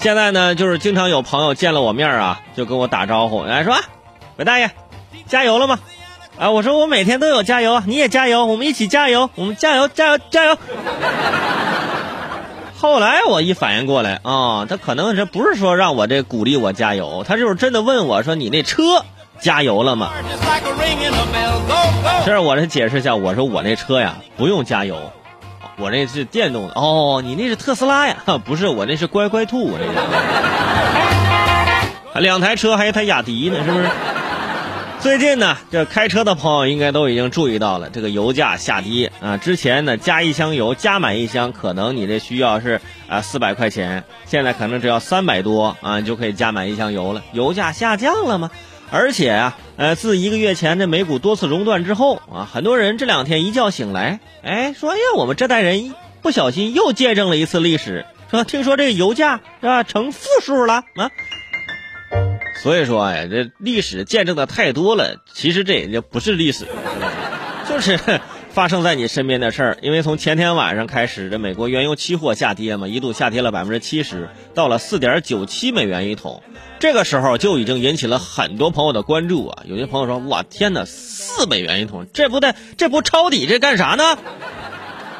现在呢，就是经常有朋友见了我面啊，就跟我打招呼，哎说，韦大爷，加油了吗？啊，我说我每天都有加油，你也加油，我们一起加油，我们加油加油加油。后来我一反应过来啊，他可能这不是说让我这鼓励我加油，他就是真的问我说你那车加油了吗？这我这解释一下，我说我那车呀不用加油，我那是电动的。哦，你那是特斯拉呀？不是，我那是乖乖兔，我这个。两台车还一台雅迪呢，是不是？最近呢，这开车的朋友应该都已经注意到了，这个油价下跌啊。之前呢，加一箱油加满一箱，可能你这需要是啊四百块钱，现在可能只要三百多啊，你就可以加满一箱油了。油价下降了吗？而且啊，呃，自一个月前这美股多次熔断之后啊，很多人这两天一觉醒来，哎，说哎呀，我们这代人不小心又见证了一次历史，说听说这个油价是吧成负数了啊。所以说呀，这历史见证的太多了，其实这也就不是历史，就是发生在你身边的事儿。因为从前天晚上开始，这美国原油期货下跌嘛，一度下跌了百分之七十，到了四点九七美元一桶。这个时候就已经引起了很多朋友的关注啊！有些朋友说：“我天哪，四美元一桶，这不得这不抄底这干啥呢？”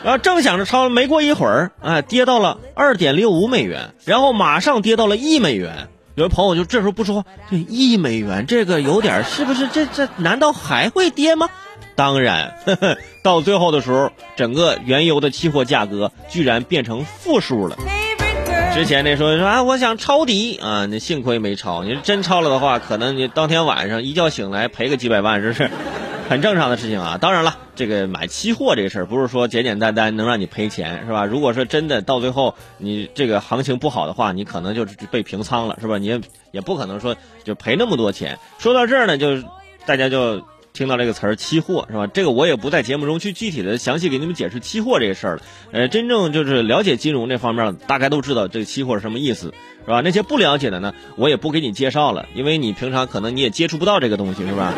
然后正想着抄，没过一会儿，哎，跌到了二点六五美元，然后马上跌到了一美元。有的朋友就这时候不说话，这一美元这个有点是不是？这这难道还会跌吗？当然，呵呵到最后的时候，整个原油的期货价格居然变成负数了。之前那说说啊，我想抄底啊，那幸亏没抄。你真抄了的话，可能你当天晚上一觉醒来赔个几百万，这是。很正常的事情啊，当然了，这个买期货这个事儿不是说简简单单能让你赔钱，是吧？如果说真的到最后你这个行情不好的话，你可能就是被平仓了，是吧？你也也不可能说就赔那么多钱。说到这儿呢，就大家就听到这个词儿“期货”，是吧？这个我也不在节目中去具体的详细给你们解释期货这个事儿了。呃，真正就是了解金融这方面，大概都知道这个期货是什么意思，是吧？那些不了解的呢，我也不给你介绍了，因为你平常可能你也接触不到这个东西，是吧？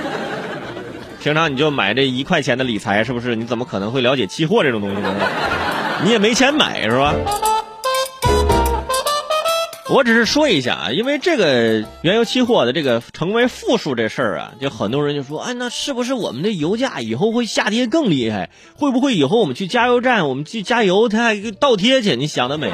平常你就买这一块钱的理财，是不是？你怎么可能会了解期货这种东西呢？你也没钱买，是吧？我只是说一下啊，因为这个原油期货的这个成为负数这事儿啊，就很多人就说，哎，那是不是我们的油价以后会下跌更厉害？会不会以后我们去加油站，我们去加油，它还倒贴去？你想得美，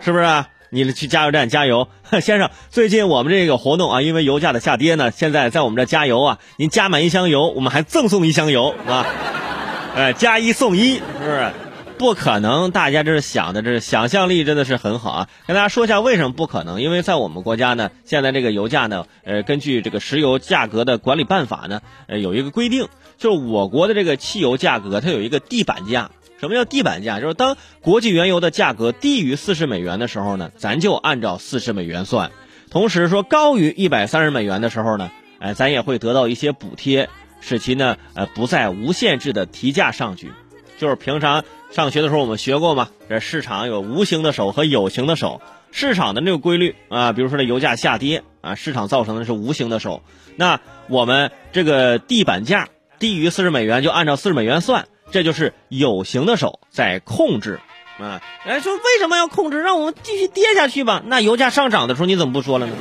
是不是？啊？你去加油站加油，先生。最近我们这个活动啊，因为油价的下跌呢，现在在我们这加油啊，您加满一箱油，我们还赠送一箱油啊，哎，加一送一，是不是？不可能，大家这是想的，这是想象力真的是很好啊。跟大家说一下为什么不可能，因为在我们国家呢，现在这个油价呢，呃，根据这个石油价格的管理办法呢，呃，有一个规定，就是我国的这个汽油价格它有一个地板价。什么叫地板价？就是当国际原油的价格低于四十美元的时候呢，咱就按照四十美元算；同时说高于一百三十美元的时候呢，哎，咱也会得到一些补贴，使其呢，呃，不再无限制的提价上去。就是平常上学的时候我们学过嘛，这市场有无形的手和有形的手，市场的那个规律啊，比如说这油价下跌啊，市场造成的是无形的手，那我们这个地板价低于四十美元就按照四十美元算。这就是有形的手在控制，啊，哎，说为什么要控制？让我们继续跌下去吧。那油价上涨的时候你怎么不说了呢？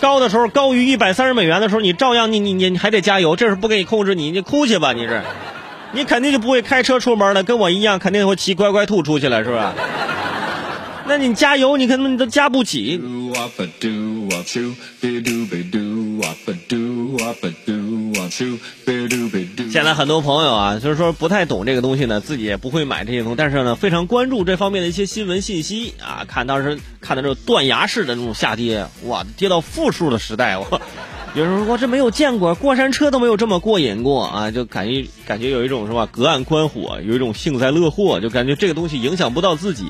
高的时候高于一百三十美元的时候，你照样你你你还得加油。这是不给你控制，你你哭去吧，你是，你肯定就不会开车出门了，跟我一样，肯定会骑乖乖兔出去了，是不是？那你加油，你可能你都加不起。现在很多朋友啊，就是说不太懂这个东西呢，自己也不会买这些东西，但是呢，非常关注这方面的一些新闻信息啊。看当时看的这种断崖式的那种下跌，哇，跌到负数的时代，我有人说我这没有见过，过山车都没有这么过瘾过啊，就感觉感觉有一种是吧，隔岸观火，有一种幸灾乐祸，就感觉这个东西影响不到自己。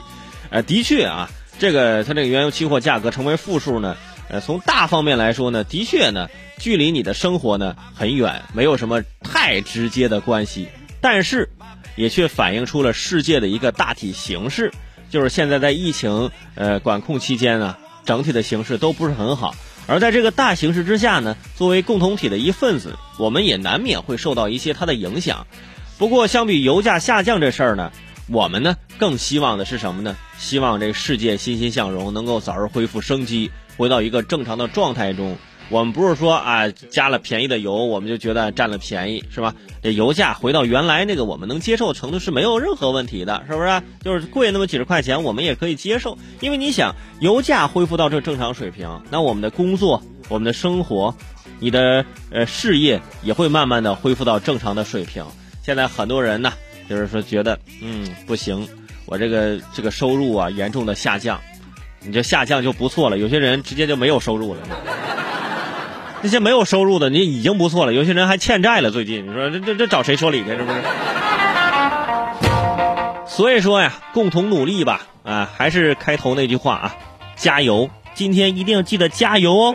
呃，的确啊，这个它这个原油期货价格成为负数呢，呃，从大方面来说呢，的确呢。距离你的生活呢很远，没有什么太直接的关系，但是也却反映出了世界的一个大体形势，就是现在在疫情呃管控期间呢，整体的形势都不是很好。而在这个大形势之下呢，作为共同体的一份子，我们也难免会受到一些它的影响。不过，相比油价下降这事儿呢，我们呢更希望的是什么呢？希望这个世界欣欣向荣，能够早日恢复生机，回到一个正常的状态中。我们不是说啊，加了便宜的油，我们就觉得占了便宜，是吧？这油价回到原来那个我们能接受程度是没有任何问题的，是不是？就是贵那么几十块钱，我们也可以接受，因为你想，油价恢复到这正常水平，那我们的工作、我们的生活、你的呃事业也会慢慢的恢复到正常的水平。现在很多人呢，就是说觉得，嗯，不行，我这个这个收入啊严重的下降，你这下降就不错了，有些人直接就没有收入了。那些没有收入的，你已经不错了。有些人还欠债了，最近你说这这这找谁说理去？是不是？所以说呀，共同努力吧，啊，还是开头那句话啊，加油！今天一定要记得加油哦。